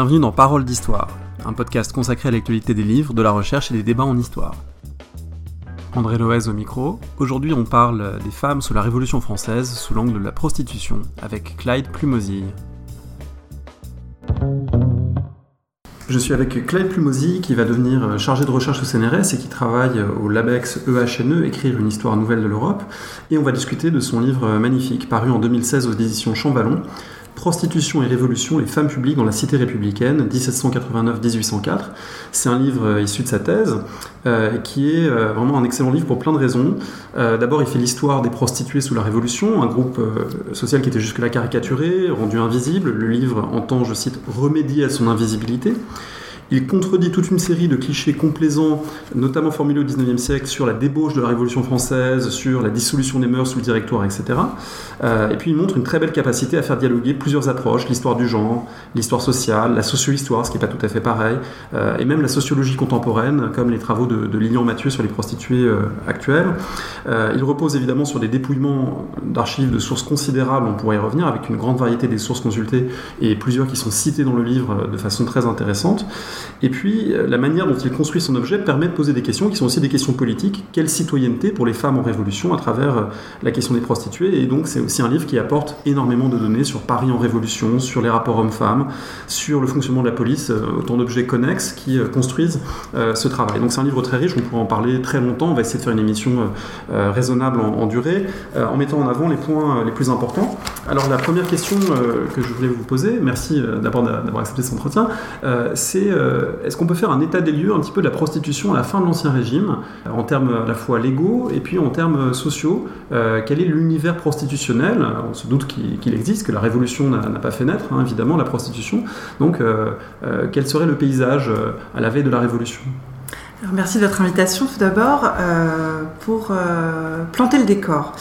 Bienvenue dans Parole d'Histoire, un podcast consacré à l'actualité des livres, de la recherche et des débats en histoire. André Loez au micro. Aujourd'hui, on parle des femmes sous la Révolution française sous l'angle de la prostitution avec Clyde Plumosille. Je suis avec Clyde Plumosille qui va devenir chargé de recherche au CNRS et qui travaille au LABEX EHNE, Écrire une histoire nouvelle de l'Europe. Et on va discuter de son livre magnifique, paru en 2016 aux éditions Champvallon, Prostitution et Révolution, les femmes publiques dans la cité républicaine, 1789-1804. C'est un livre euh, issu de sa thèse, euh, qui est euh, vraiment un excellent livre pour plein de raisons. D'abord, il fait l'histoire des prostituées sous la Révolution, un groupe social qui était jusque-là caricaturé, rendu invisible. Le livre entend, je cite, remédier à son invisibilité. Il contredit toute une série de clichés complaisants, notamment formulés au XIXe siècle, sur la débauche de la Révolution française, sur la dissolution des mœurs sous le directoire, etc. Euh, et puis il montre une très belle capacité à faire dialoguer plusieurs approches, l'histoire du genre, l'histoire sociale, la socio-histoire, ce qui n'est pas tout à fait pareil, euh, et même la sociologie contemporaine, comme les travaux de, Lilian Mathieu sur les prostituées euh, actuelles. il repose évidemment sur des dépouillements d'archives de sources considérables, on pourrait y revenir, avec une grande variété des sources consultées et plusieurs qui sont citées dans le livre de façon très intéressante. Et puis, euh, la manière dont il construit son objet permet de poser des questions qui sont aussi des questions politiques. Quelle citoyenneté pour les femmes en révolution à travers euh, la question des prostituées? Et donc, c'est aussi un livre qui apporte énormément de données sur Paris en révolution, sur les rapports hommes-femmes, sur le fonctionnement de la police, euh, autant d'objets connexes qui construisent ce travail. Donc, c'est un livre très riche, on pourrait en parler très longtemps. On va essayer de faire une émission raisonnable en, durée, en mettant en avant les points les plus importants. Alors, la première question que je voulais vous poser, merci d'abord d'avoir accepté cet entretien, c'est est-ce qu'on peut faire un état des lieux un petit peu de la prostitution à la fin de l'Ancien Régime, euh, en termes à la fois légaux et puis en termes sociaux euh, Quel est l'univers prostitutionnel? On se doute qu'il existe, que la Révolution n'a pas fait naître, hein, évidemment, la prostitution. Donc, quel serait le paysage à la veille de la Révolution? Merci de votre invitation tout d'abord pour planter le décor.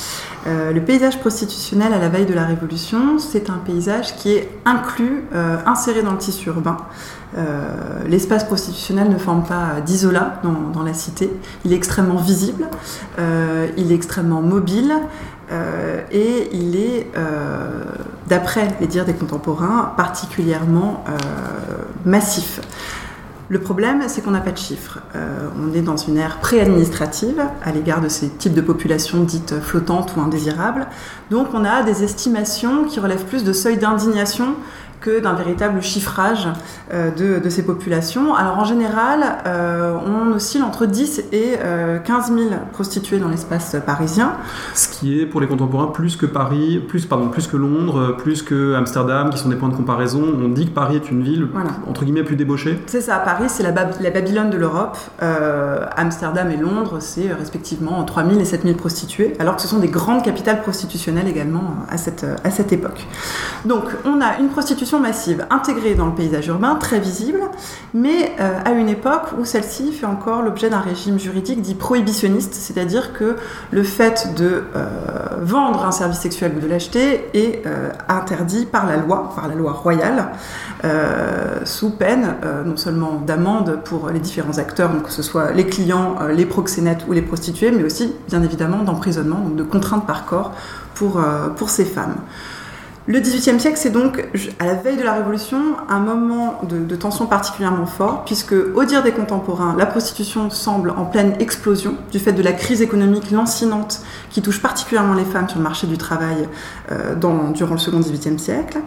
Le paysage prostitutionnel à la veille de la Révolution, c'est un paysage qui est inclus, inséré dans le tissu urbain. Euh, l'espace prostitutionnel ne forme pas d'isola dans, la cité. Il est extrêmement visible, euh, il est extrêmement mobile euh, et il est, d'après les dires des contemporains, particulièrement massif. Le problème, c'est qu'on n'a pas de chiffres. on est dans une ère pré-administrative à l'égard de ces types de populations dites flottantes ou indésirables. Donc on a des estimations qui relèvent plus de seuils d'indignation que d'un véritable chiffrage euh, de, ces populations. Alors en général, euh, on oscille entre 10 et 15 euh, 000 prostituées dans l'espace parisien. Ce qui est pour les contemporains plus que Paris, plus, pardon, plus que Londres, plus que Amsterdam, qui sont des points de comparaison. On dit que Paris est une ville entre guillemets plus débauchée. C'est ça, Paris c'est la, la, Babylone de l'Europe. Amsterdam et Londres c'est respectivement 3 000 et 7 000 prostituées, alors que ce sont des grandes capitales prostitutionnelles également à cette, à cette époque. Donc on a une prostitution massive intégrée dans le paysage urbain, très visible, mais euh, à une époque où celle-ci fait encore l'objet d'un régime juridique dit prohibitionniste, c'est-à-dire que le fait de euh, vendre un service sexuel ou de l'acheter est euh, interdit par la loi, par la loi royale, sous peine non seulement d'amende pour les différents acteurs, donc que ce soit les clients, les proxénètes ou les prostituées, mais aussi bien évidemment d'emprisonnement, donc de contraintes par corps pour, pour ces femmes. Le XVIIIe siècle, c'est donc, à la veille de la Révolution, un moment de, tension particulièrement fort, puisque, au dire des contemporains, la prostitution semble en pleine explosion du fait de la crise économique lancinante qui touche particulièrement les femmes sur le marché du travail euh, durant le second XVIIIe siècle.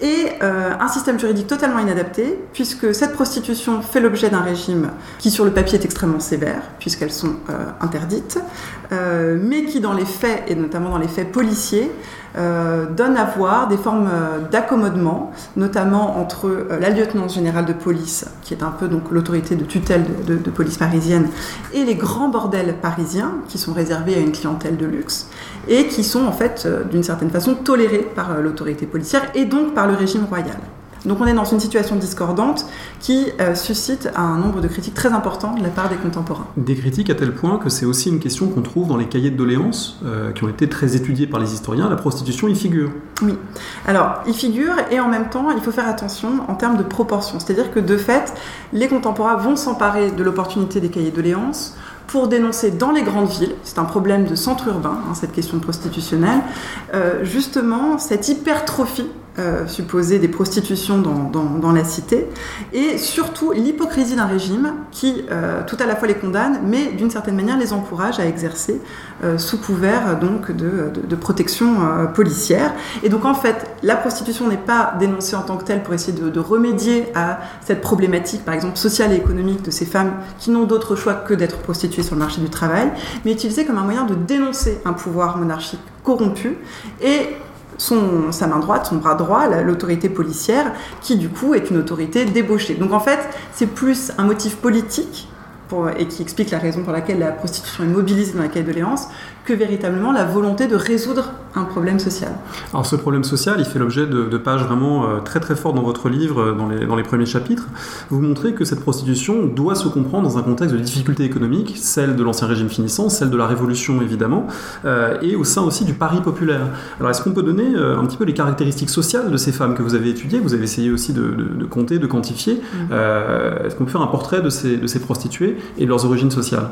Et euh, un système juridique totalement inadapté, puisque cette prostitution fait l'objet d'un régime qui sur le papier est extrêmement sévère, puisqu'elles sont euh, interdites, mais qui dans les faits, et notamment dans les faits policiers, donne à voir des formes d'accommodement, notamment entre la lieutenance générale de police, qui est un peu donc l'autorité de tutelle de, de, police parisienne, et les grands bordels parisiens, qui sont réservés à une clientèle de luxe, et qui sont en fait d'une certaine façon tolérés par l'autorité policière et donc par le régime royal. Donc on est dans une situation discordante qui euh, suscite un nombre de critiques très importants de la part des contemporains. Des critiques à tel point que c'est aussi une question qu'on trouve dans les cahiers de doléances euh, qui ont été très étudiés par les historiens. La prostitution y figure. Oui. Alors, il figure et en même temps, il faut faire attention en termes de proportion. C'est-à-dire que de fait, les contemporains vont s'emparer de l'opportunité des cahiers de doléances pour dénoncer dans les grandes villes, c'est un problème de centre urbain, hein, cette question prostitutionnelle, euh, justement cette hypertrophie euh, supposée des prostitutions dans, la cité, et surtout l'hypocrisie d'un régime qui euh, tout à la fois les condamne, mais d'une certaine manière les encourage à exercer euh, sous couvert donc de, de, protection policière. Et donc en fait, la prostitution n'est pas dénoncée en tant que telle pour essayer de, de, remédier à cette problématique, par exemple sociale et économique de ces femmes qui n'ont d'autre choix que d'être prostituées sur le marché du travail, mais utilisée comme un moyen de dénoncer un pouvoir monarchique corrompu et sa main droite, son bras droit, l'autorité policière, qui du coup est une autorité débauchée. Donc en fait, c'est plus un motif politique et qui explique la raison pour laquelle la prostitution est mobilisée dans la cahier de doléances, que véritablement la volonté de résoudre un problème social. Alors ce problème social, il fait l'objet de, pages vraiment euh, très très fortes dans votre livre, euh, dans les, dans les, premiers chapitres. Vous montrez que cette prostitution doit se comprendre dans un contexte de difficulté économique, celle de l'ancien régime finissant, celle de la révolution évidemment, euh, et au sein aussi du pari populaire. Alors est-ce qu'on peut donner un petit peu les caractéristiques sociales de ces femmes que vous avez étudiées? Vous avez essayé aussi de, de, compter, de quantifier. Mmh. est-ce qu'on peut faire un portrait de ces, de ces prostituées et de leurs origines sociales?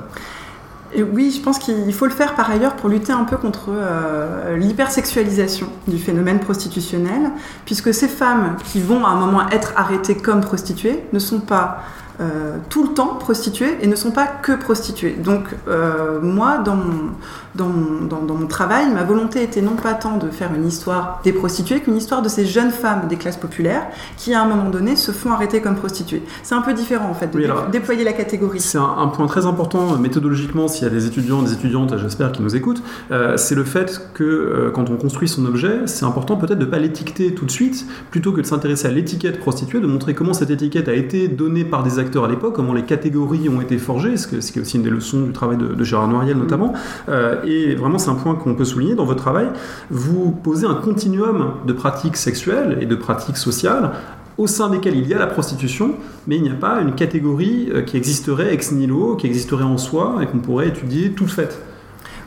Oui, je pense qu'il faut le faire par ailleurs pour lutter un peu contre euh, l'hypersexualisation du phénomène prostitutionnel, puisque ces femmes qui vont à un moment être arrêtées comme prostituées ne sont pas euh, tout le temps prostituées et ne sont pas que prostituées. Donc euh, moi, dans mon, dans dans, mon, travail, ma volonté était non pas tant de faire une histoire des prostituées qu'une histoire de ces jeunes femmes des classes populaires qui, à un moment donné, se font arrêter comme prostituées. C'est un peu différent, en fait, de déployer la catégorie. C'est un, point très important méthodologiquement, s'il y a des étudiants, des étudiantes, j'espère, qui nous écoutent, euh, c'est le fait que quand on construit son objet, c'est important peut-être de ne pas l'étiqueter tout de suite, plutôt que de s'intéresser à l'étiquette prostituée, de montrer comment cette étiquette a été donnée par des acteurs à l'époque, comment les catégories ont été forgées, ce qui est aussi une des leçons du travail de, Gérard Noiriel notamment. Euh, et vraiment, c'est un point qu'on peut souligner dans votre travail. Vous posez un continuum de pratiques sexuelles et de pratiques sociales au sein desquelles il y a la prostitution, mais il n'y a pas une catégorie euh, qui existerait ex nihilo, qui existerait en soi et qu'on pourrait étudier toute faite.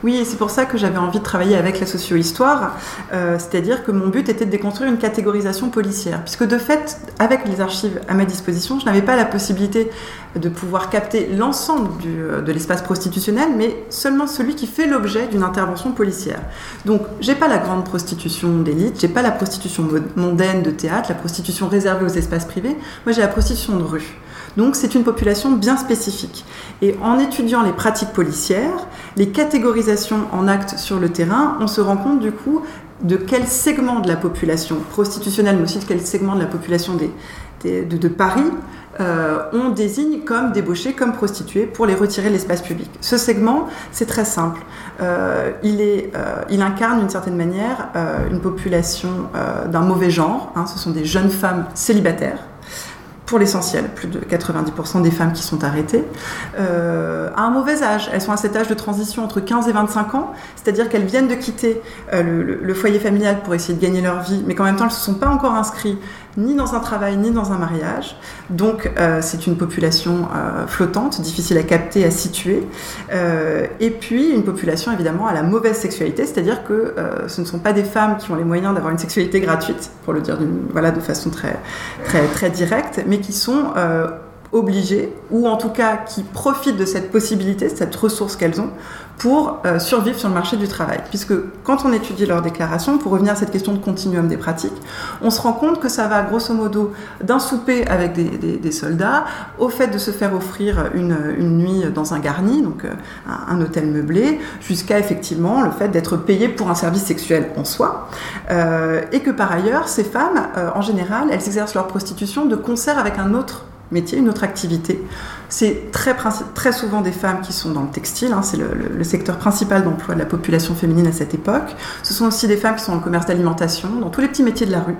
Oui, et c'est pour ça que j'avais envie de travailler avec la socio-histoire, euh, c'est-à-dire que mon but était de déconstruire une catégorisation policière, puisque de fait, avec les archives à ma disposition, je n'avais pas la possibilité de pouvoir capter l'ensemble euh, de l'espace prostitutionnel, mais seulement celui qui fait l'objet d'une intervention policière. Donc, j'ai pas la grande prostitution d'élite, j'ai pas la prostitution mondaine de théâtre, la prostitution réservée aux espaces privés. Moi, j'ai la prostitution de rue. Donc c'est une population bien spécifique. Et en étudiant les pratiques policières, les catégorisations en actes sur le terrain, on se rend compte du coup de quel segment de la population prostitutionnelle, mais aussi de quel segment de la population de, Paris euh, on désigne comme débauchés, comme prostituées, pour les retirer de l'espace public. Ce segment, c'est très simple. Euh, euh, il, incarne d'une certaine manière une population d'un mauvais genre. Hein. ce sont des jeunes femmes célibataires pour l'essentiel, plus de 90% des femmes qui sont arrêtées, euh, à un mauvais âge. Elles sont à cet âge de transition entre 15 et 25 ans, c'est-à-dire qu'elles viennent de quitter euh, le, foyer familial pour essayer de gagner leur vie, mais qu'en même temps, elles ne se sont pas encore inscrites ni dans un travail, ni dans un mariage. Donc, euh, c'est une population flottante, difficile à capter, à situer. et puis, une population, évidemment, à la mauvaise sexualité, c'est-à-dire que ce ne sont pas des femmes qui ont les moyens d'avoir une sexualité gratuite, pour le dire voilà, de façon très, très, très directe, mais qui sont euh, obligées, ou en tout cas qui profitent de cette possibilité, de cette ressource qu'elles ont, pour euh, survivre sur le marché du travail. Puisque quand on étudie leurs déclarations, pour revenir à cette question de continuum des pratiques, on se rend compte que ça va grosso modo d'un souper avec des, soldats au fait de se faire offrir une, nuit dans un garni, donc euh, un, hôtel meublé, jusqu'à effectivement le fait d'être payé pour un service sexuel en soi. et que par ailleurs, ces femmes, en général, elles exercent leur prostitution de concert avec un autre métier, une autre activité. C'est très, souvent des femmes qui sont dans le textile, hein, c'est le, secteur principal d'emploi de la population féminine à cette époque. Ce sont aussi des femmes qui sont dans le commerce d'alimentation, dans tous les petits métiers de la rue,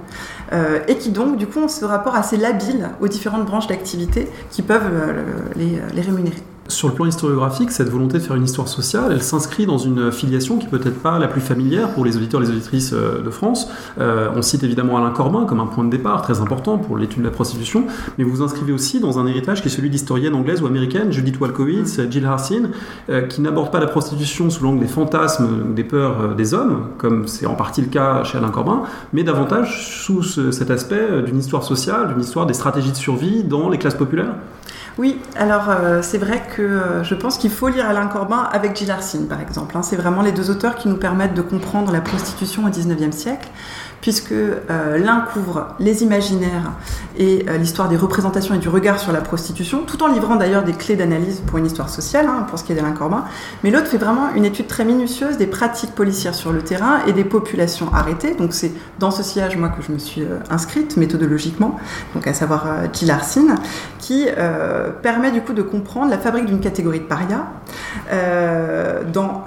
euh, et qui donc, du coup, ont ce rapport assez labile aux différentes branches d'activité qui peuvent euh, les rémunérer. Sur le plan historiographique, cette volonté de faire une histoire sociale, elle s'inscrit dans une filiation qui peut-être pas la plus familière pour les auditeurs et les auditrices euh, de France. Euh, on cite évidemment Alain Corbin comme un point de départ très important pour l'étude de la prostitution, mais vous vous inscrivez aussi dans un héritage qui est celui d'historiennes anglaises ou américaines, Judith Walkowitz, Jill Harsin, euh, qui n'abordent pas la prostitution sous l'angle des fantasmes, des peurs des hommes, comme c'est en partie le cas chez Alain Corbin, mais davantage sous cet aspect d'une histoire sociale, d'une histoire des stratégies de survie dans les classes populaires. Oui, alors c'est vrai que je pense qu'il faut lire Alain Corbin avec Gilles Arsine, par exemple. Hein. C'est vraiment les deux auteurs qui nous permettent de comprendre la prostitution au XIXe siècle puisque euh, l'un couvre les imaginaires et euh, l'histoire des représentations et du regard sur la prostitution, tout en livrant d'ailleurs des clés d'analyse pour une histoire sociale, hein, pour ce qui est d'Alain Corbin, mais l'autre fait vraiment une étude très minutieuse des pratiques policières sur le terrain et des populations arrêtées. Donc c'est dans ce sillage, moi, que je me suis euh, inscrite méthodologiquement, donc à savoir Gilles Arsine, qui permet du coup de comprendre la fabrique d'une catégorie de parias dans,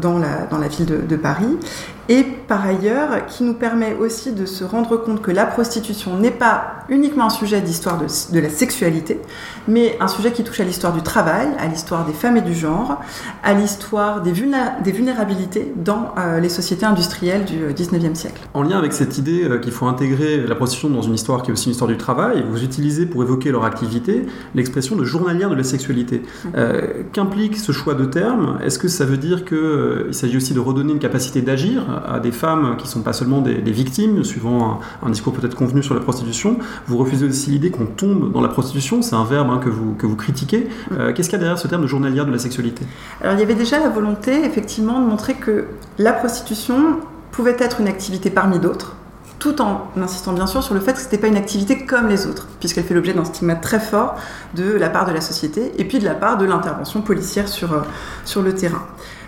dans, la, dans la ville de, de Paris. Et par ailleurs qui nous permet aussi de se rendre compte que la prostitution n'est pas uniquement un sujet d'histoire de, la sexualité, mais un sujet qui touche à l'histoire du travail, à l'histoire des femmes et du genre, à l'histoire des, vulnérabilités dans euh, les sociétés industrielles du 19e euh, siècle. En lien avec cette idée euh, qu'il faut intégrer la prostitution dans une histoire qui est aussi une histoire du travail, vous utilisez pour évoquer leur activité l'expression de journalière de la sexualité. Mmh. Qu'implique ce choix de terme? Est-ce que ça veut dire qu'il s'agit aussi de redonner une capacité d'agir à des femmes qui ne sont pas seulement des, victimes, suivant un, discours peut-être convenu sur la prostitution. Vous refusez aussi l'idée qu'on tombe dans la prostitution, c'est un verbe hein, que, vous, que vous critiquez. Euh, qu'est-ce qu'il y a derrière ce terme de journalière de la sexualité? Alors il y avait déjà la volonté, effectivement, de montrer que la prostitution pouvait être une activité parmi d'autres, tout en insistant bien sûr sur le fait que ce n'était pas une activité comme les autres, puisqu'elle fait l'objet d'un stigmate très fort de la part de la société et puis de la part de l'intervention policière sur, euh, sur le terrain.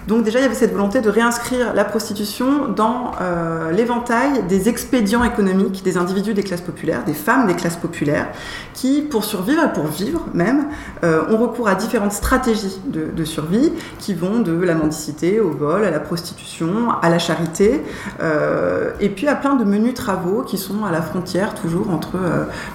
Donc déjà, il y avait cette volonté de réinscrire la prostitution dans euh, l'éventail des expédients économiques des individus des classes populaires, des femmes des classes populaires, qui, pour survivre et pour vivre même, euh, ont recours à différentes stratégies de, survie qui vont de la mendicité au vol, à la prostitution, à la charité, euh, et puis à plein de menus travaux qui sont à la frontière toujours entre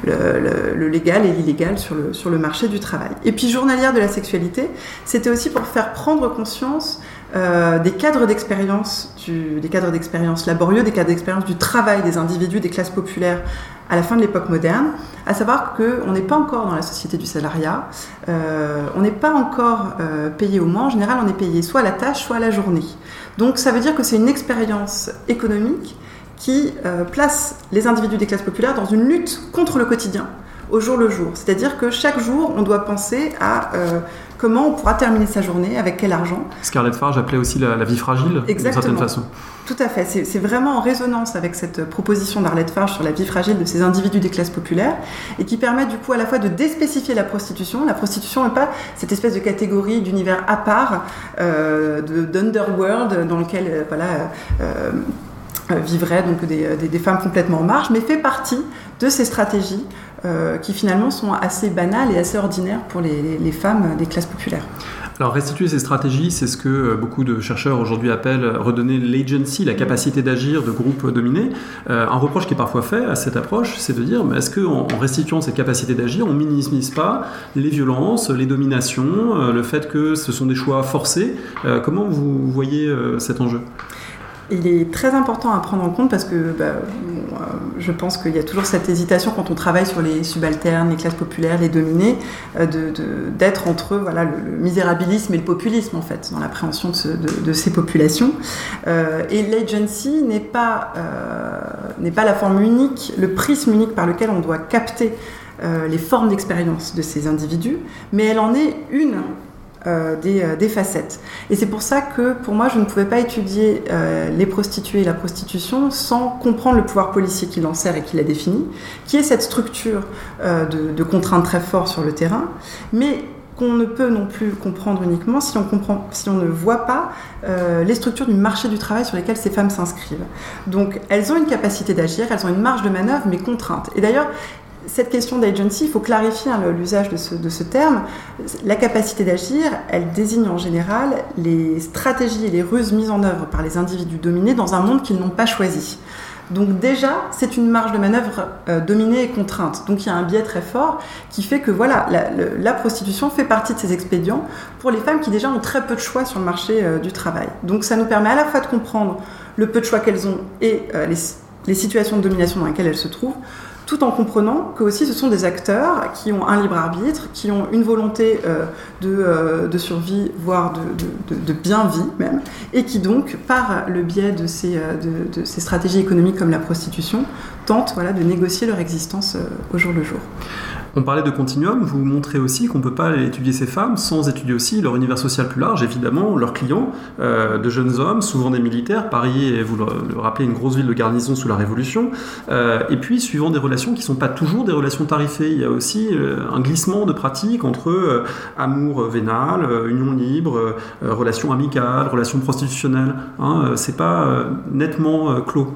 le, légal et l'illégal sur le, sur le marché du travail. Et puis journalière de la sexualité, c'était aussi pour faire prendre conscience euh, des cadres d'expérience, des cadres d'expérience laborieux, des cadres d'expérience du travail des individus des classes populaires à la fin de l'époque moderne, à savoir qu'on n'est pas encore dans la société du salariat, euh, on n'est pas encore euh, payé au mois, en général on est payé soit à la tâche, soit à la journée. Donc ça veut dire que c'est une expérience économique qui place les individus des classes populaires dans une lutte contre le quotidien, au jour le jour. C'est-à-dire que chaque jour, on doit penser à comment on pourra terminer sa journée, avec quel argent. Scarlett Farge appelait aussi la, vie fragile, d'une certaine façon. Tout à fait. C'est vraiment en résonance avec cette proposition d'Arlette Farge sur la vie fragile de ces individus des classes populaires et qui permet du coup à la fois de déspécifier la prostitution. La prostitution n'est pas cette espèce de catégorie d'univers à part, euh, d'underworld dans lequel euh, voilà, euh, vivraient donc des, des, femmes complètement en marge, mais fait partie de ces stratégies euh, qui finalement sont assez banales et assez ordinaires pour les, femmes des classes populaires. Alors restituer ces stratégies, c'est ce que euh, beaucoup de chercheurs aujourd'hui appellent redonner l'agency, la capacité d'agir de groupes dominés. Euh, un reproche qui est parfois fait à cette approche, c'est de dire, est-ce qu'en en restituant cette capacité d'agir, on minimise pas les violences, les dominations, le fait que ce sont des choix forcés? Comment vous voyez cet enjeu? Il est très important à prendre en compte parce que bah, euh, je pense qu'il y a toujours cette hésitation quand on travaille sur les subalternes, les classes populaires, les dominés, euh, d'être entre voilà, le, misérabilisme et le populisme en fait, dans l'appréhension de, ces populations. Euh, et l'agency pas, n'est pas la forme unique, le prisme unique par lequel on doit capter les formes d'expérience de ces individus, mais elle en est une euh, euh, des, facettes. Et c'est pour ça que pour moi, je ne pouvais pas étudier euh, les prostituées et la prostitution sans comprendre le pouvoir policier qui l'en sert et qui l'a défini, qui est cette structure de, contraintes très fortes sur le terrain, mais qu'on ne peut non plus comprendre uniquement si on, comprend, si on ne voit pas les structures du marché du travail sur lesquelles ces femmes s'inscrivent. Donc elles ont une capacité d'agir, elles ont une marge de manœuvre, mais contrainte. Et d'ailleurs, cette question d'agency, il faut clarifier hein, l'usage de ce, terme. La capacité d'agir, elle désigne en général les stratégies et les ruses mises en œuvre par les individus dominés dans un monde qu'ils n'ont pas choisi. Donc déjà, c'est une marge de manœuvre euh, dominée et contrainte. Donc il y a un biais très fort qui fait que voilà, la, prostitution fait partie de ces expédients pour les femmes qui déjà ont très peu de choix sur le marché euh, du travail. Donc ça nous permet à la fois de comprendre le peu de choix qu'elles ont et euh, les situations de domination dans lesquelles elles se trouvent, tout en comprenant que aussi ce sont des acteurs qui ont un libre arbitre, qui ont une volonté euh, euh, de, survie, voire de, bien-vie même, et qui donc, par le biais de ces, euh, stratégies économiques comme la prostitution, tentent de négocier leur existence au jour le jour. On parlait de continuum, vous montrez aussi qu'on ne peut pas étudier ces femmes sans étudier aussi leur univers social plus large, évidemment, leurs clients, euh, de jeunes hommes, souvent des militaires. Paris est, vous le, rappelez, une grosse ville de garnison sous la Révolution. Euh, et puis, suivant des relations qui ne sont pas toujours des relations tarifées, il y a aussi euh, un glissement de pratiques entre amour vénal, union libre, relations amicales, relations prostitutionnelles. Hein, c'est pas nettement clos.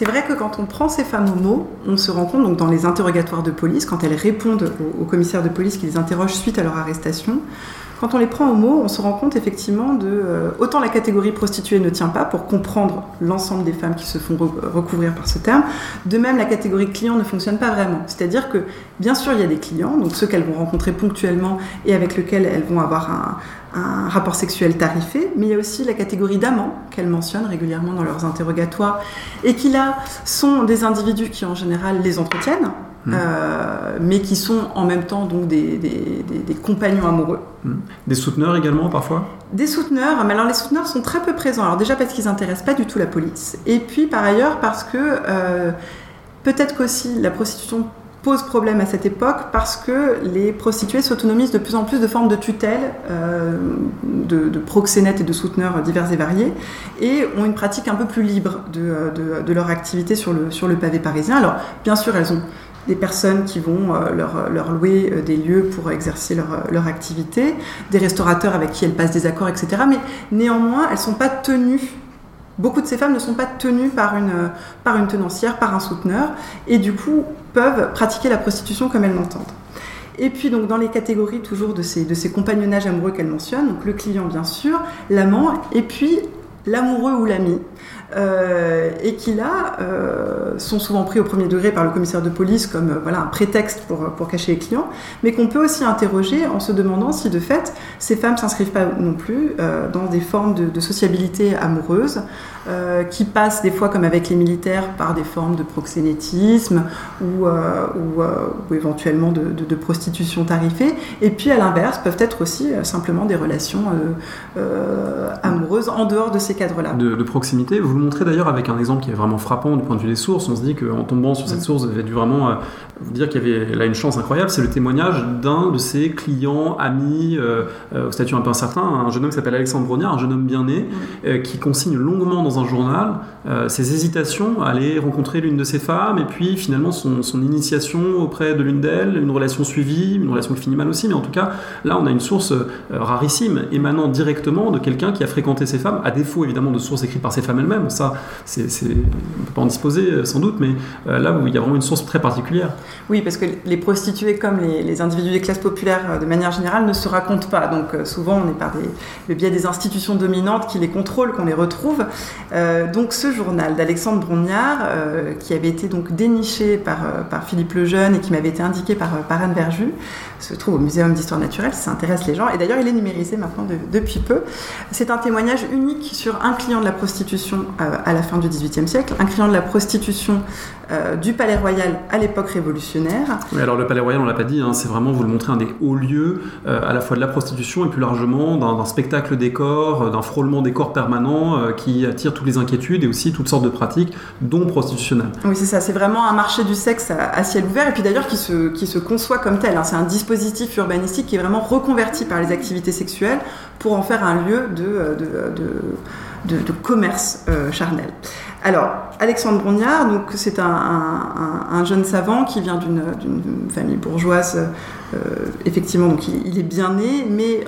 C'est vrai que quand on prend ces femmes au mot, on se rend compte donc dans les interrogatoires de police, quand elles répondent aux, commissaires de police qui les interrogent suite à leur arrestation, quand on les prend au mot, on se rend compte effectivement de euh, autant la catégorie prostituée ne tient pas pour comprendre l'ensemble des femmes qui se font recouvrir par ce terme. De même, la catégorie client ne fonctionne pas vraiment. C'est-à-dire que bien sûr, il y a des clients, donc ceux qu'elles vont rencontrer ponctuellement et avec lesquels elles vont avoir un, un rapport sexuel tarifé, mais il y a aussi la catégorie d'amants qu'elles mentionnent régulièrement dans leurs interrogatoires et qui là sont des individus qui en général les entretiennent, mmh. euh, mais qui sont en même temps donc des, des, compagnons amoureux. Mmh. Des souteneurs également parfois? Des souteneurs, mais alors les souteneurs sont très peu présents. Alors déjà parce qu'ils n'intéressent pas du tout la police, et puis par ailleurs parce que euh, peut-être qu'aussi la prostitution pose problème à cette époque parce que les prostituées s'autonomisent de plus en plus de formes de tutelle, euh, de, proxénètes et de souteneurs divers et variés, et ont une pratique un peu plus libre de, de, leur activité sur le, sur le pavé parisien. Alors, bien sûr, elles ont des personnes qui vont euh, leur, louer euh, des lieux pour exercer leur, leur, activité, des restaurateurs avec qui elles passent des accords, etc. Mais néanmoins, elles ne sont pas tenues Beaucoup de ces femmes ne sont pas tenues par une, par une tenancière, par un souteneur, et du coup peuvent pratiquer la prostitution comme elles l'entendent. Et puis donc dans les catégories toujours de ces, de ces compagnonnages amoureux qu'elle mentionne, donc le client bien sûr, l'amant, et puis l'amoureux ou l'ami. Euh, et qui là euh, sont souvent pris au premier degré par le commissaire de police comme euh, voilà un prétexte pour, pour cacher les clients, mais qu'on peut aussi interroger en se demandant si de fait ces femmes s'inscrivent pas non plus dans des formes de, de sociabilité amoureuse qui passent des fois comme avec les militaires par des formes de proxénétisme ou, ou, ou éventuellement de, de, prostitution tarifée, et puis à l'inverse peuvent être aussi simplement des relations amoureuses en dehors de ces cadres-là. De, de proximité, vous montrer d'ailleurs avec un exemple qui est vraiment frappant du point de vue des sources. On se dit qu'en tombant sur cette mm. source, vous avez dû vraiment euh, vous dire qu'il y avait là une chance incroyable. C'est le témoignage d'un de ses clients, amis, euh, euh, au statut un peu incertain, un jeune homme qui s'appelle Alexandre Brognard, un jeune homme bien né, mm. qui consigne longuement dans un journal ses hésitations à aller rencontrer l'une de ses femmes et puis finalement son, initiation auprès de l'une d'elles, une relation suivie, une relation qui finit mal aussi. Mais en tout cas, là, on a une source rarissime émanant directement de quelqu'un qui a fréquenté ces femmes, à défaut évidemment de sources écrites par ces femmes elles-mêmes ça, c'est, on ne peut pas en disposer euh, sans doute, mais euh, là où il y a vraiment une source très particulière. Oui, parce que les prostituées, comme les, individus des classes populaires euh, de manière générale, ne se racontent pas. Donc souvent, on est par le biais des institutions dominantes qui les contrôlent, qu'on les retrouve. Donc ce journal d'Alexandre Brognard, qui avait été donc déniché par, par Philippe Lejeune et qui m'avait été indiqué par, par Anne Verju, se trouve au Muséum d'histoire naturelle, si ça intéresse les gens. Et d'ailleurs, il est numérisé maintenant depuis peu. C'est un témoignage unique sur un client de la prostitution euh, à la fin du XVIIIe siècle, un client de la prostitution euh, du Palais Royal à l'époque révolutionnaire. Oui, alors le Palais Royal, on l'a pas dit, hein, c'est vraiment, vous le montrez, un des hauts lieux euh, à la fois de la prostitution et plus largement d'un spectacle décor, d'un frôlement décor permanent qui attire toutes les inquiétudes et aussi toutes sortes de pratiques, dont prostitutionnelles. Oui, c'est ça, c'est vraiment un marché du sexe à, ciel ouvert et puis d'ailleurs qui se, qui se conçoit comme tel. Hein. C'est un dispositif urbanistique qui est vraiment reconverti par les activités sexuelles pour en faire un lieu de, de de, commerce euh, charnel. Alors, Alexandre Brognard, donc c'est un, jeune savant qui vient d'une famille bourgeoise. Euh, effectivement, donc il, est bien né, mais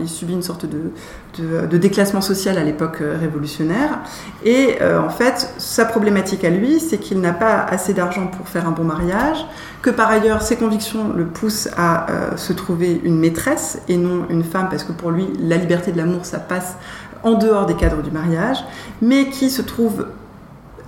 il subit une sorte de, déclassement social à l'époque euh, révolutionnaire. Et en fait, sa problématique à lui, c'est qu'il n'a pas assez d'argent pour faire un bon mariage, que par ailleurs ses convictions le poussent à se trouver une maîtresse et non une femme, parce que pour lui, la liberté de l'amour, ça passe en dehors des cadres du mariage, mais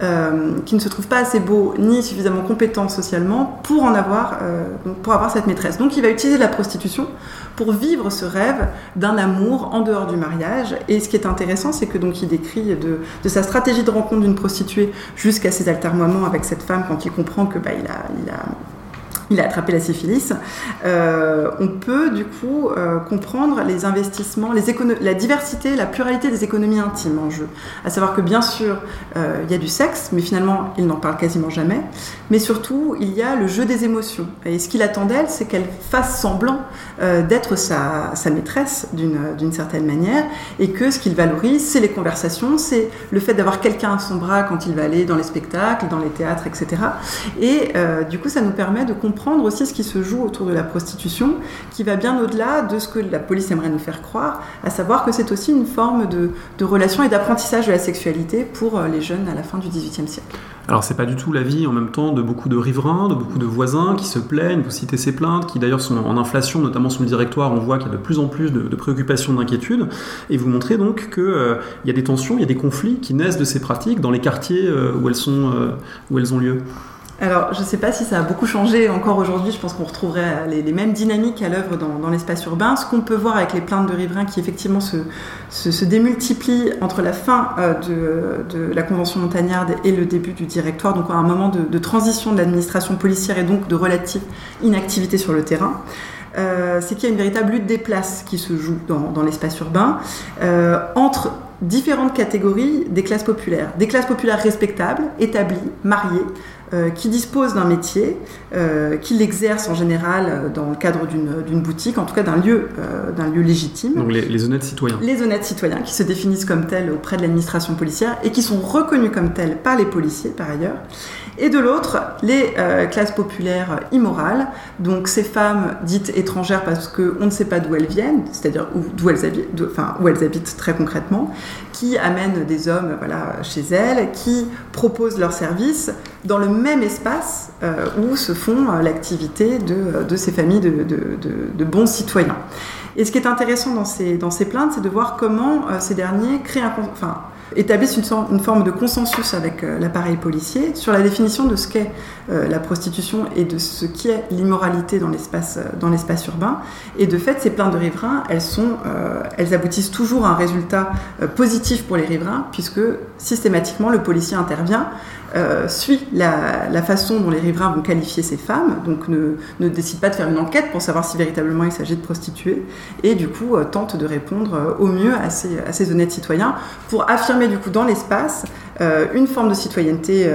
euh, qui ne se trouve pas assez beau ni suffisamment compétent socialement pour en avoir, euh, pour avoir cette maîtresse. Donc il va utiliser la prostitution pour vivre ce rêve d'un amour en dehors du mariage. Et ce qui est intéressant, c'est que donc il décrit de, sa stratégie de rencontre d'une prostituée jusqu'à ses altermoiements avec cette femme quand il comprend que bah, il a il a attrapé la syphilis, euh, on peut du coup euh, comprendre les investissements, la diversité, la pluralité des économies intimes en jeu. À savoir que bien sûr, euh, il y a du sexe, mais finalement, il n'en parle quasiment jamais. Mais surtout, il y a le jeu des émotions. Et ce qu'il attend d'elle, c'est qu'elle fasse semblant d'être sa, sa, maîtresse d'une certaine manière, et que ce qu'il valorise, c'est les conversations, c'est le fait d'avoir quelqu'un à son bras quand il va aller dans les spectacles, dans les théâtres, etc. Et du coup, ça nous permet de comprendre aussi ce qui se joue autour de la prostitution, qui va bien au-delà de ce que la police aimerait nous faire croire, à savoir que c'est aussi une forme de, relation et d'apprentissage de la sexualité pour euh, les jeunes à la fin du XVIIIe siècle. Alors c'est pas du tout l'avis en même temps de beaucoup de riverains, de beaucoup de voisins qui se plaignent, vous citez ces plaintes, qui d'ailleurs sont en inflation, notamment sur le directoire, on voit qu'il y a de plus en plus de, préoccupations, d'inquiétudes, et vous montrez donc qu'il euh, y a des tensions, il y a des conflits qui naissent de ces pratiques dans les quartiers euh, où, elles sont, où elles ont lieu. Alors, je ne sais pas si ça a beaucoup changé encore aujourd'hui. Je pense qu'on retrouverait les, mêmes dynamiques à l'œuvre dans, l'espace urbain. Ce qu'on peut voir avec les plaintes de riverains qui effectivement se, démultiplient entre la fin euh, de, la Convention montagnarde et le début du directoire, donc à un moment de, transition de l'administration policière et donc de relative inactivité sur le terrain. Euh, c'est qu'il y a une véritable lutte des places qui se joue dans, l'espace urbain euh, entre différentes catégories des classes populaires. Des classes populaires respectables, établies, mariées, euh, qui disposent d'un métier, euh, qui l'exercent en général euh, dans le cadre d'une boutique, en tout cas d'un lieu, d'un lieu légitime. Donc les, honnêtes citoyens. Les honnêtes citoyens qui se définissent comme tels auprès de l'administration policière et qui sont reconnus comme tels par les policiers par ailleurs. Et de l'autre, les classes populaires immorales, donc ces femmes dites étrangères parce qu'on ne sait pas d'où elles viennent, c'est-à-dire d'où elles habitent, enfin où elles habitent très concrètement, qui amènent des hommes voilà, chez elles, qui proposent leurs services dans le même espace euh, où se font euh, l'activité de, de, ces familles de, de, bons citoyens. Et ce qui est intéressant dans ces, dans ces plaintes, c'est de voir comment euh, ces derniers créent un, établissent une, forme de consensus avec l'appareil policier sur la définition de ce qu'est la prostitution et de ce qu'est l'immoralité dans l'espace dans l'espace urbain. Et de fait, ces plaintes de riverains, elles aboutissent toujours à un résultat positif pour les riverains, puisque systématiquement le policier intervient euh, suit la, façon dont les riverains vont qualifier ces femmes, donc ne, décide pas de faire une enquête pour savoir si véritablement il s'agit de prostituées, et du coup euh, tente de répondre euh, au mieux à ces, honnêtes citoyens pour affirmer du coup dans l'espace une forme de citoyenneté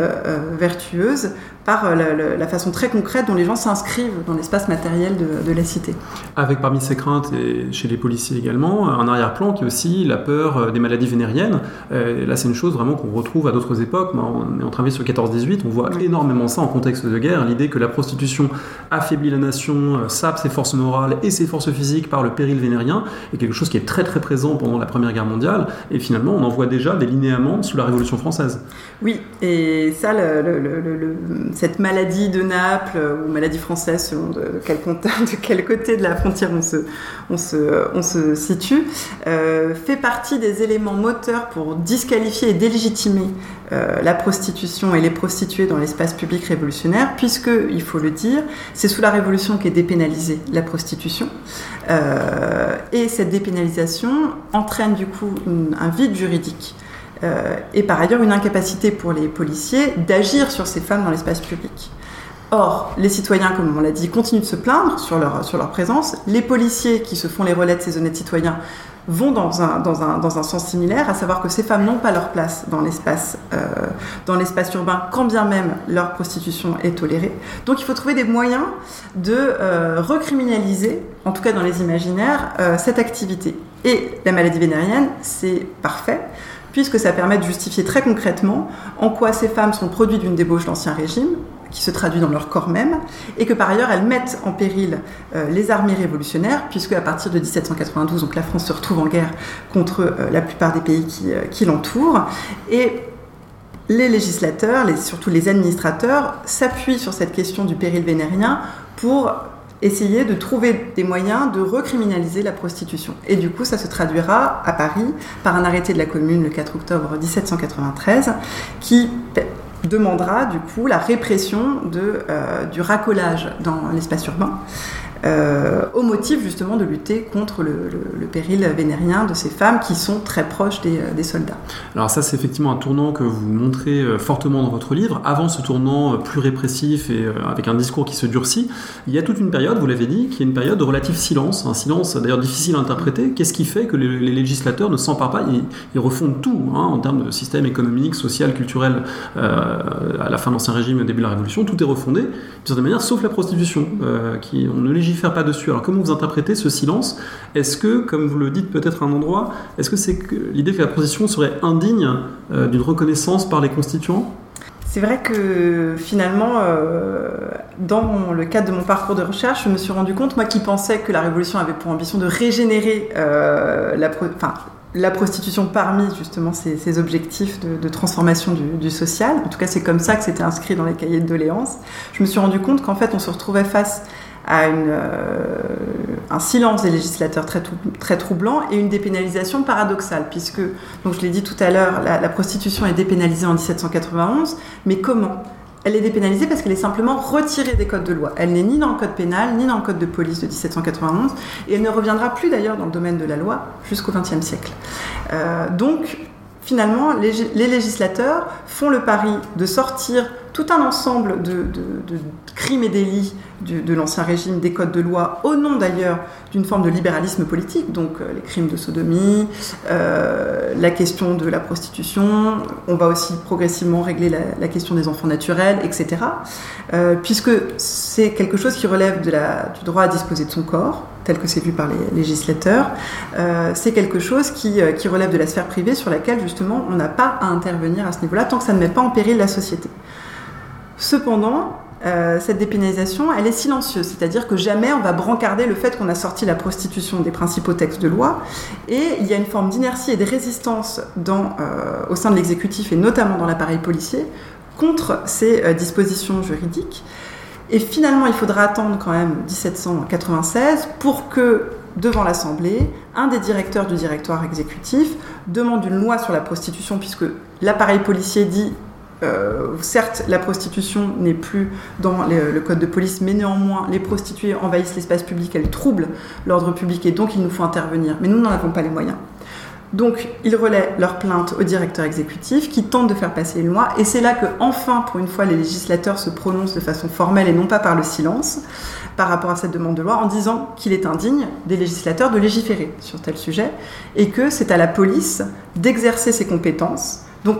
vertueuse par euh, la, façon très concrète dont les gens s'inscrivent dans l'espace matériel de, la cité. Avec parmi ces craintes, et chez les policiers également, un arrière-plan qui est aussi la peur euh, des maladies vénériennes. Euh, là, c'est une chose vraiment qu'on retrouve à d'autres époques. On est en train de sur 14-18, on voit énormément ça en contexte de guerre. L'idée que la prostitution affaiblit la nation, sape ses forces morales et ses forces physiques par le péril vénérien est quelque chose qui est très très présent pendant la Première Guerre mondiale. Et finalement, on en voit déjà des linéaments sous la Révolution française. Oui, et ça, le cette maladie de Naples, euh, ou maladie française, selon de quel, côté de la frontière on se, situe, euh, fait partie des éléments moteurs pour disqualifier et délégitimer euh, la prostitution et les prostituées dans l'espace public révolutionnaire, puisque, il faut le dire, c'est sous la Révolution qu'est dépénalisée la prostitution. et cette dépénalisation entraîne du coup un vide juridique et par ailleurs une incapacité pour les policiers d'agir sur ces femmes dans l'espace public. Or, les citoyens, comme on l'a dit, continuent de se plaindre sur leur, sur leur présence. Les policiers qui se font les relais de ces honnêtes citoyens vont dans un, dans un, dans un sens similaire, à savoir que ces femmes n'ont pas leur place dans l'espace euh, urbain, quand bien même leur prostitution est tolérée. Donc il faut trouver des moyens de euh, recriminaliser, en tout cas dans les imaginaires, cette activité. Et la maladie vénérienne, c'est parfait puisque ça permet de justifier très concrètement en quoi ces femmes sont produits d'une débauche d'Ancien Régime, qui se traduit dans leur corps même, et que par ailleurs elles mettent en péril euh, les armées révolutionnaires, puisque à partir de 1792, donc la France se retrouve en guerre contre euh, la plupart des pays qui, euh, qui l'entourent, et les législateurs, les, surtout les administrateurs, s'appuient sur cette question du péril vénérien pour essayer de trouver des moyens de recriminaliser la prostitution. Et du coup, ça se traduira à Paris par un arrêté de la commune le 4 octobre 1793 qui demandera du coup la répression euh, du racolage dans l'espace urbain. Euh, au motif justement de lutter contre le, péril vénérien de ces femmes qui sont très proches euh, des, soldats. Alors ça c'est effectivement un tournant que vous montrez euh, fortement dans votre livre. Avant ce tournant plus répressif et avec un discours qui se durcit, il y a toute une période, vous l'avez dit, qui est une période de relatif silence, un silence d'ailleurs difficile à interpréter. Qu'est-ce qui fait que les, législateurs ne s'emparent pas ils, refondent tout hein, en termes de système économique, social, culturel à la fin de l'Ancien Régime et au début de la Révolution, tout est refondé, d'une certaine manière, sauf la prostitution, qui on ne légifère pas dessus. Alors comment vous interprétez ce silence? Est-ce que, comme vous le dites peut-être à un endroit, est-ce que c'est l'idée que la position serait indigne euh, d'une reconnaissance par les constituants? C'est vrai que finalement, euh, dans le cadre de mon parcours de recherche, je me suis rendu compte, moi qui pensais que la Révolution avait pour ambition de régénérer euh, la, la prostitution parmi justement ces, objectifs de, transformation du, du, social, en tout cas c'est comme ça que c'était inscrit dans les cahiers de doléances, je me suis rendu compte qu'en fait on se retrouvait face à euh, un silence des législateurs très, très troublant et une dépénalisation paradoxale, puisque, donc je l'ai dit tout à l'heure, la, prostitution est dépénalisée en 1791, mais comment? Elle est dépénalisée parce qu'elle est simplement retirée des codes de loi. Elle n'est ni dans le code pénal, ni dans le code de police de 1791, et elle ne reviendra plus d'ailleurs dans le domaine de la loi jusqu'au XXe siècle. Euh, donc, finalement, les, législateurs font le pari de sortir tout un ensemble de, crimes et délits de l'ancien régime, des codes de loi, au nom d'ailleurs d'une forme de libéralisme politique, donc euh, les crimes de sodomie, euh, la question de la prostitution, on va aussi progressivement régler la, question des enfants naturels, etc. Euh, puisque c'est quelque chose qui relève de la, du droit à disposer de son corps, tel que c'est vu par les législateurs, c'est quelque chose qui, qui relève de la sphère privée sur laquelle justement on n'a pas à intervenir à ce niveau-là tant que ça ne met pas en péril la société. Cependant, euh, cette dépénalisation, elle est silencieuse, c'est-à-dire que jamais on va brancarder le fait qu'on a sorti la prostitution des principaux textes de loi, et il y a une forme d'inertie et de résistance euh, au sein de l'exécutif et notamment dans l'appareil policier contre ces euh, dispositions juridiques. Et finalement, il faudra attendre quand même 1796 pour que, devant l'Assemblée, un des directeurs du directoire exécutif demande une loi sur la prostitution, puisque l'appareil policier dit euh, certes, la prostitution n'est plus dans le code de police, mais néanmoins, les prostituées envahissent l'espace public, elles troublent l'ordre public et donc il nous faut intervenir. Mais nous n'en avons pas les moyens. Donc, ils relaient leur plainte au directeur exécutif qui tente de faire passer une loi. Et c'est là que, enfin, pour une fois, les législateurs se prononcent de façon formelle et non pas par le silence par rapport à cette demande de loi en disant qu'il est indigne des législateurs de légiférer sur tel sujet et que c'est à la police d'exercer ses compétences. Donc,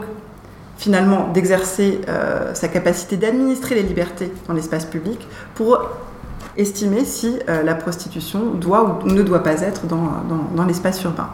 finalement d'exercer euh, sa capacité d'administrer les libertés dans l'espace public pour estimer si euh, la prostitution doit ou ne doit pas être dans, l'espace urbain.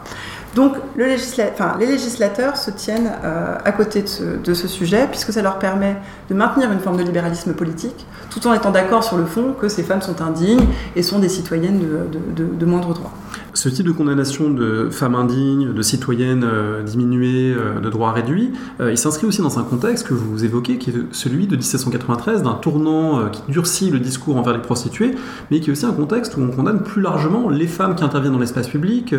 Donc le les législateurs se tiennent euh, à côté de ce, sujet puisque ça leur permet de maintenir une forme de libéralisme politique tout en étant d'accord sur le fond que ces femmes sont indignes et sont des citoyennes de, de moindre droit. Ce type de condamnation de femmes indignes, de citoyennes euh, diminuées, euh, de droits réduits, euh, il s'inscrit aussi dans un contexte que vous évoquez, qui est celui de 1793, d'un tournant qui durcit le discours envers les prostituées, mais qui est aussi un contexte où on condamne plus largement les femmes qui interviennent dans l'espace public,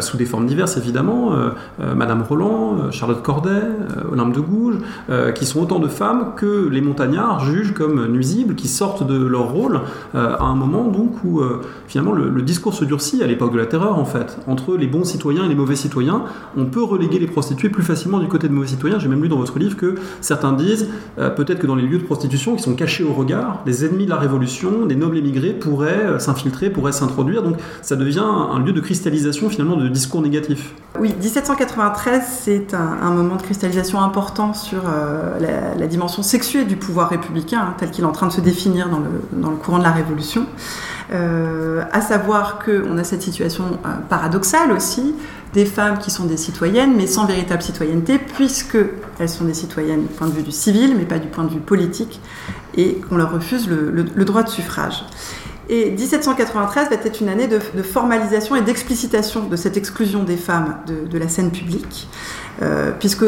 sous des formes diverses évidemment, Madame Roland, Charlotte Corday, Olympe de Gouges, qui sont autant de femmes que les montagnards jugent comme nuisibles, qui sortent de leur rôle à un moment donc où finalement le, le discours se durcit. À l'époque de la terreur en fait. Entre les bons citoyens et les mauvais citoyens, on peut reléguer les prostituées plus facilement du côté de mauvais citoyens. J'ai même lu dans votre livre que certains disent euh, peut-être que dans les lieux de prostitution qui sont cachés au regard, les ennemis de la révolution, les nobles émigrés pourraient euh, s'infiltrer, pourraient s'introduire. Donc ça devient un lieu de cristallisation finalement de discours négatifs. Oui, 1793, c'est un, moment de cristallisation important sur euh, la, dimension sexuée du pouvoir républicain, hein, tel qu'il est en train de se définir dans le, dans le courant de la Révolution. Euh, à savoir qu'on a cette situation euh, paradoxale aussi, des femmes qui sont des citoyennes, mais sans véritable citoyenneté, puisqu'elles sont des citoyennes du point de vue du civil, mais pas du point de vue politique, et qu'on leur refuse le, droit de suffrage. Et 1793 va être une année de, formalisation et d'explicitation de cette exclusion des femmes de, la scène publique, euh, puisque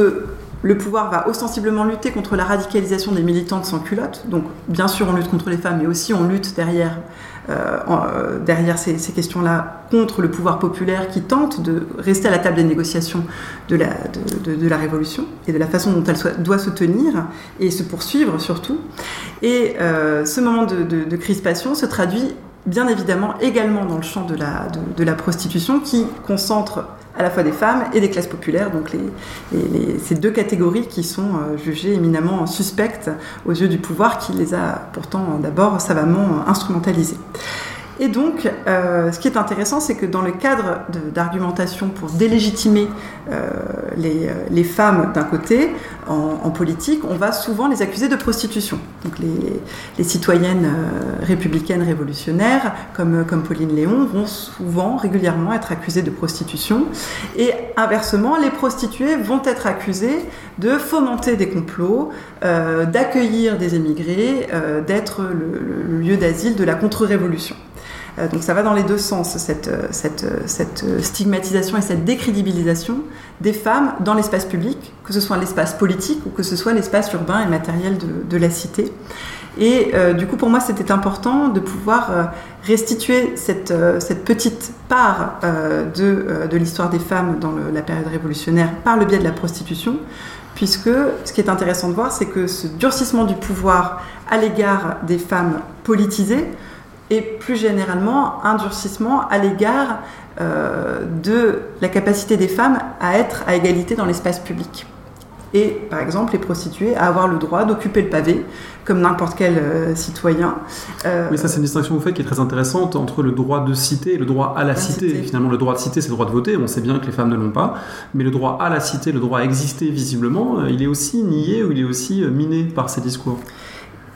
le pouvoir va ostensiblement lutter contre la radicalisation des militantes sans culottes. Donc, bien sûr, on lutte contre les femmes, mais aussi on lutte derrière euh, euh, derrière ces, questions-là contre le pouvoir populaire qui tente de rester à la table des négociations de la, de, la révolution et de la façon dont elle doit se tenir et se poursuivre surtout. Et euh, ce moment de, crispation se traduit bien évidemment également dans le champ de la, de, la prostitution qui concentre à la fois des femmes et des classes populaires, donc ces deux catégories qui sont euh, jugées éminemment suspectes aux yeux du pouvoir qui les a pourtant d'abord savamment instrumentalisées. Et donc, euh, ce qui est intéressant, c'est que dans le cadre d'argumentation pour délégitimer euh, les, euh, les, femmes d'un côté, en, politique, on va souvent les accuser de prostitution. Donc les, les citoyennes républicaines révolutionnaires, comme, comme Pauline Léon, vont souvent, régulièrement, être accusées de prostitution. Et inversement, les prostituées vont être accusées de fomenter des complots, d'accueillir des émigrés, d'être le lieu d'asile de la contre-révolution. Euh, donc ça va dans les deux sens, cette, euh, cette, euh, stigmatisation et cette décrédibilisation des femmes dans l'espace public, que ce soit l'espace politique ou que ce soit l'espace urbain et matériel de, de la cité. Et du coup, pour moi, c'était important de pouvoir restituer cette, cette petite part de, de l'histoire des femmes dans la période révolutionnaire par le biais de la prostitution, puisque ce qui est intéressant de voir, c'est que ce durcissement du pouvoir à l'égard des femmes politisées et plus généralement un durcissement à l'égard euh, de la capacité des femmes à être à égalité dans l'espace public. Et par exemple, les prostituées à avoir le droit d'occuper le pavé comme n'importe quel euh, citoyen. Euh, oui, ça c'est une distinction que vous faites qui est très intéressante entre le droit de cité et le droit à la, cité. Finalement, le droit de cité, c'est le droit de voter. On sait bien que les femmes ne l'ont pas, mais le droit à la cité, le droit à exister visiblement, il est aussi nié ou il est aussi miné par ces discours?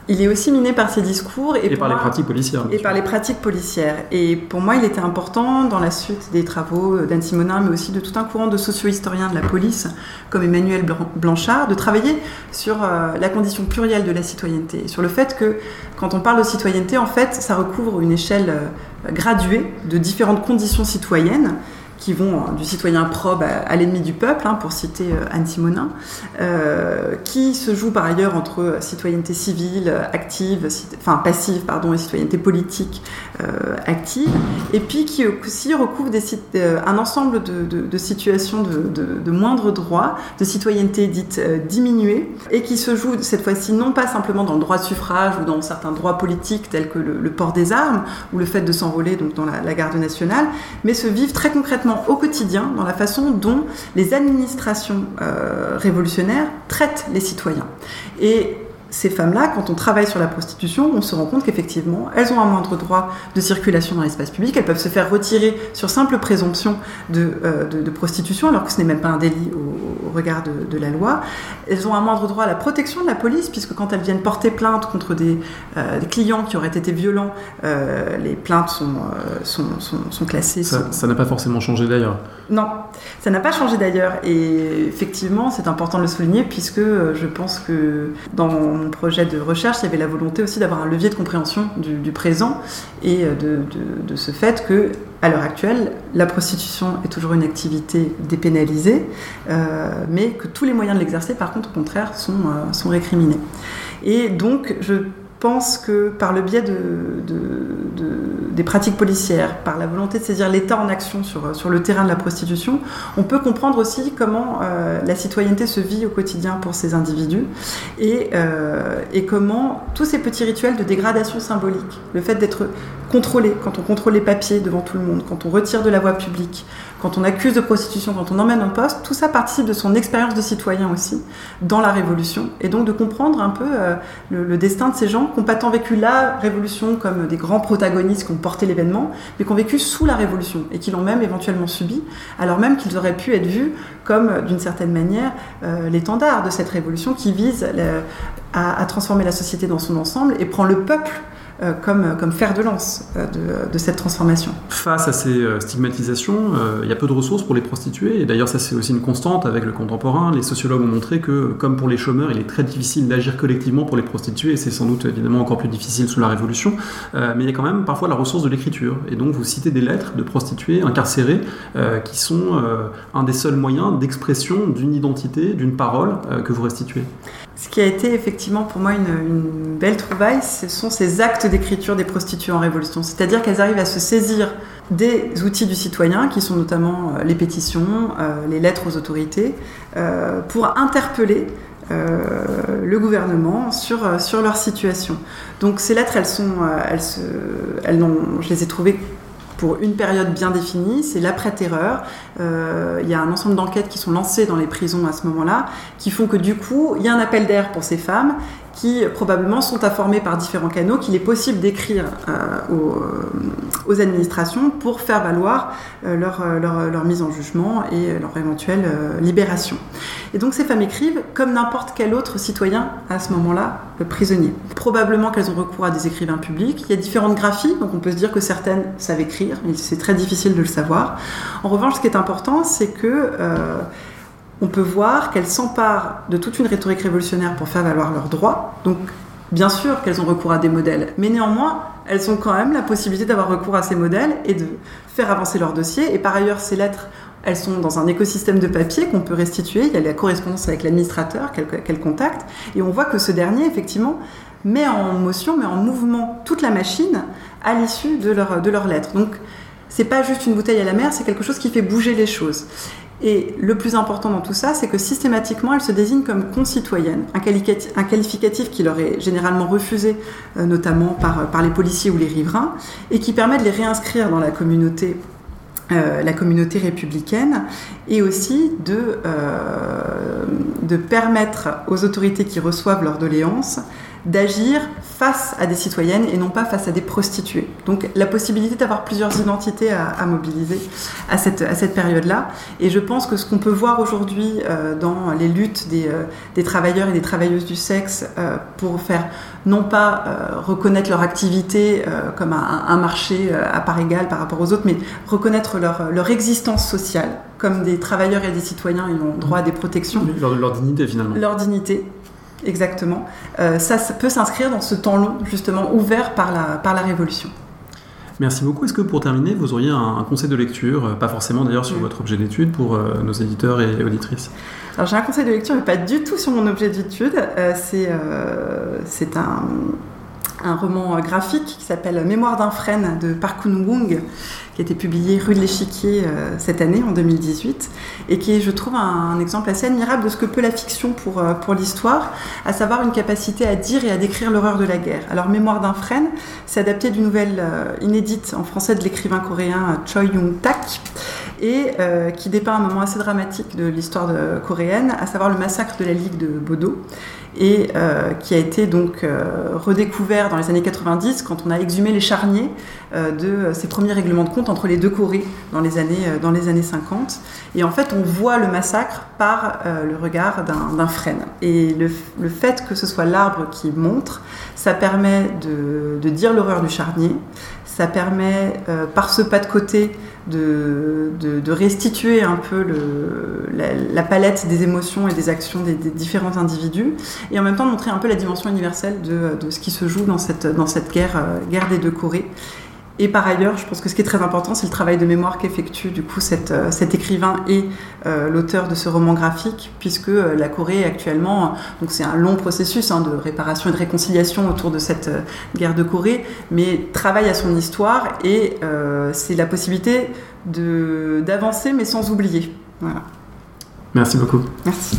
Il est aussi miné par ses discours et, par les pratiques policières. Et par les pratiques policières. Et pour moi, il était important, dans la suite des travaux d'Anne Simonin, mais aussi de tout un courant de socio-historiens de la police, comme Emmanuel Blanchard, de travailler sur euh, la condition plurielle de la citoyenneté, sur le fait que quand on parle de citoyenneté, en fait, ça recouvre une échelle euh, graduée de différentes conditions citoyennes qui vont hein, du citoyen probe à, l'ennemi du peuple, hein, pour citer euh, Anne Simonin, euh, qui se joue par ailleurs entre citoyenneté civile active, enfin passive, pardon, et citoyenneté politique euh, active, et puis qui aussi recouvre un ensemble de, situations de, moindre droit, de citoyenneté dite diminuée, et qui se joue cette fois-ci non pas simplement dans le droit de suffrage ou dans certains droits politiques tels que le, port des armes ou le fait de s'enrôler dans la garde nationale, mais se vivent très concrètement au quotidien dans la façon dont les administrations euh, révolutionnaires traitent les citoyens. Et ces femmes-là, quand on travaille sur la prostitution, on se rend compte qu'effectivement, elles ont un moindre droit de circulation dans l'espace public, elles peuvent se faire retirer sur simple présomption de, euh, prostitution, alors que ce n'est même pas un délit au, regard de, la loi. Elles ont un moindre droit à la protection de la police, puisque quand elles viennent porter plainte contre des, euh, clients qui auraient été violents, euh, les plaintes sont, sont, classées. Ça n'a pas forcément changé d'ailleurs. Non, ça n'a pas changé d'ailleurs. Et effectivement, c'est important de le souligner, puisque je pense que dans mon projet de recherche, il y avait la volonté aussi d'avoir un levier de compréhension du, présent et euh, de, ce fait que, à l'heure actuelle, la prostitution est toujours une activité dépénalisée, euh, mais que tous les moyens de l'exercer, par contre, au contraire, sont, euh, sont récriminés. Et donc, je pense que par le biais de, des pratiques policières, par la volonté de saisir l'État en action sur, sur le terrain de la prostitution, on peut comprendre aussi comment euh, la citoyenneté se vit au quotidien pour ces individus et, euh, et comment tous ces petits rituels de dégradation symbolique, le fait d'être contrôlé, quand on contrôle les papiers devant tout le monde, quand on retire de la voie publique, quand on accuse de prostitution, quand on emmène en poste, tout ça participe de son expérience de citoyen aussi dans la Révolution, et donc de comprendre un peu euh, le, destin de ces gens qui n'ont pas tant vécu la Révolution comme des grands protagonistes qui ont porté l'événement, mais qui ont vécu sous la Révolution et qui l'ont même éventuellement subi, alors même qu'ils auraient pu être vus comme, d'une certaine manière, euh, l'étendard de cette Révolution qui vise euh, à transformer la société dans son ensemble et prend le peuple euh, comme, comme fer de lance euh, de, cette transformation. Face à ces euh, stigmatisations, il y a peu de ressources pour les prostituées, et d'ailleurs ça c'est aussi une constante avec le contemporain. Les sociologues ont montré que, comme pour les chômeurs, il est très difficile d'agir collectivement pour les prostituées, c'est sans doute évidemment encore plus difficile sous la Révolution, mais il y a quand même parfois la ressource de l'écriture, et donc vous citez des lettres de prostituées incarcérées qui sont un des seuls moyens d'expression d'une identité, d'une parole que vous restituez. Ce qui a été effectivement pour moi une, belle trouvaille, ce sont ces actes d'écriture des prostituées en révolution. C'est-à-dire qu'elles arrivent à se saisir des outils du citoyen, qui sont notamment euh, les pétitions, euh, les lettres aux autorités, euh, pour interpeller le gouvernement sur, leur situation. Donc ces lettres, elles sont, elles je les ai trouvées pour une période bien définie, c'est l'après-terreur. Euh, il y a un ensemble d'enquêtes qui sont lancées dans les prisons à ce moment-là, qui font que du coup, il y a un appel d'air pour ces femmes qui probablement sont informés par différents canaux qu'il est possible d'écrire euh, aux, aux, administrations pour faire valoir euh, leur, leur, mise en jugement et leur éventuelle libération. Et donc ces femmes écrivent comme n'importe quel autre citoyen à ce moment-là, prisonnier. Probablement qu'elles ont recours à des écrivains publics. Il y a différentes graphies, donc on peut se dire que certaines savent écrire, mais c'est très difficile de le savoir. En revanche, ce qui est important, c'est que euh, on peut voir qu'elles s'emparent de toute une rhétorique révolutionnaire pour faire valoir leurs droits. Donc, bien sûr qu'elles ont recours à des modèles, mais néanmoins, elles ont quand même la possibilité d'avoir recours à ces modèles et de faire avancer leur dossier. Et par ailleurs, ces lettres, elles sont dans un écosystème de papier qu'on peut restituer. Il y a la correspondance avec l'administrateur qu'elles contactent. Et on voit que ce dernier, effectivement, met en motion, met en mouvement toute la machine à l'issue de leur, de leur lettre. Donc, c'est pas juste une bouteille à la mer, c'est quelque chose qui fait bouger les choses. Et le plus important dans tout ça, c'est que systématiquement, elles se désignent comme concitoyennes, un qualificatif, qui leur est généralement refusé, euh, notamment par, les policiers ou les riverains, et qui permet de les réinscrire dans la communauté euh, la communauté républicaine et aussi de, euh, de permettre aux autorités qui reçoivent leur doléance d'agir face à des citoyennes et non pas face à des prostituées. Donc la possibilité d'avoir plusieurs identités à, mobiliser à cette, à cette période-là. Et je pense que ce qu'on peut voir aujourd'hui euh, dans les luttes des, euh, des, travailleurs et des travailleuses du sexe euh, pour faire non pas reconnaître leur activité comme un, un, marché à part égale par rapport aux autres, mais reconnaître leur, leur existence sociale comme des travailleurs et des citoyens, ils ont droit à des protections. Leur, leur dignité finalement. Leur dignité, Exactement. Euh, ça, peut s'inscrire dans ce temps long, justement, ouvert par la, par la Révolution. Merci beaucoup. Est-ce que pour terminer, vous auriez un, conseil de lecture, euh, pas forcément d'ailleurs sur votre objet d'étude, pour euh, nos éditeurs et auditrices? Alors j'ai un conseil de lecture, mais pas du tout sur mon objet d'étude. c'est c'est un, un, roman graphique qui s'appelle Mémoire d'un frêne de Park Wung qui a été publié rue de l'Échiquier euh, cette année, en 2018, et qui est, je trouve, un, exemple assez admirable de ce que peut la fiction pour, euh, pour l'histoire, à savoir une capacité à dire et à décrire l'horreur de la guerre. Alors, Mémoire d'un frêne, c'est adapté d'une nouvelle euh, inédite en français de l'écrivain coréen Choi Young-tak, et qui dépeint un moment assez dramatique de l'histoire coréenne, à savoir le massacre de la Ligue de Bodo et euh, qui a été donc euh, redécouvert dans les années 90 quand on a exhumé les charniers euh, de ces premiers règlements de compte entre les deux Corées dans les années, dans les années 50. Et en fait, on voit le massacre par le regard d'un frêne. Et le, fait que ce soit l'arbre qui montre, ça permet de dire l'horreur du charnier, ça permet par ce pas de côté de, restituer un peu la, palette des émotions et des actions des, différents individus, et en même temps montrer un peu la dimension universelle de, ce qui se joue dans cette, euh, guerre des deux Corées. Et par ailleurs, je pense que ce qui est très important, c'est le travail de mémoire qu'effectue du coup cet, euh, cet écrivain et euh, l'auteur de ce roman graphique, puisque euh, la Corée actuellement, donc c'est un long processus hein, de réparation et de réconciliation autour de cette guerre de Corée, mais travaille à son histoire et c'est la possibilité d'avancer mais sans oublier. Voilà. Merci beaucoup. Merci.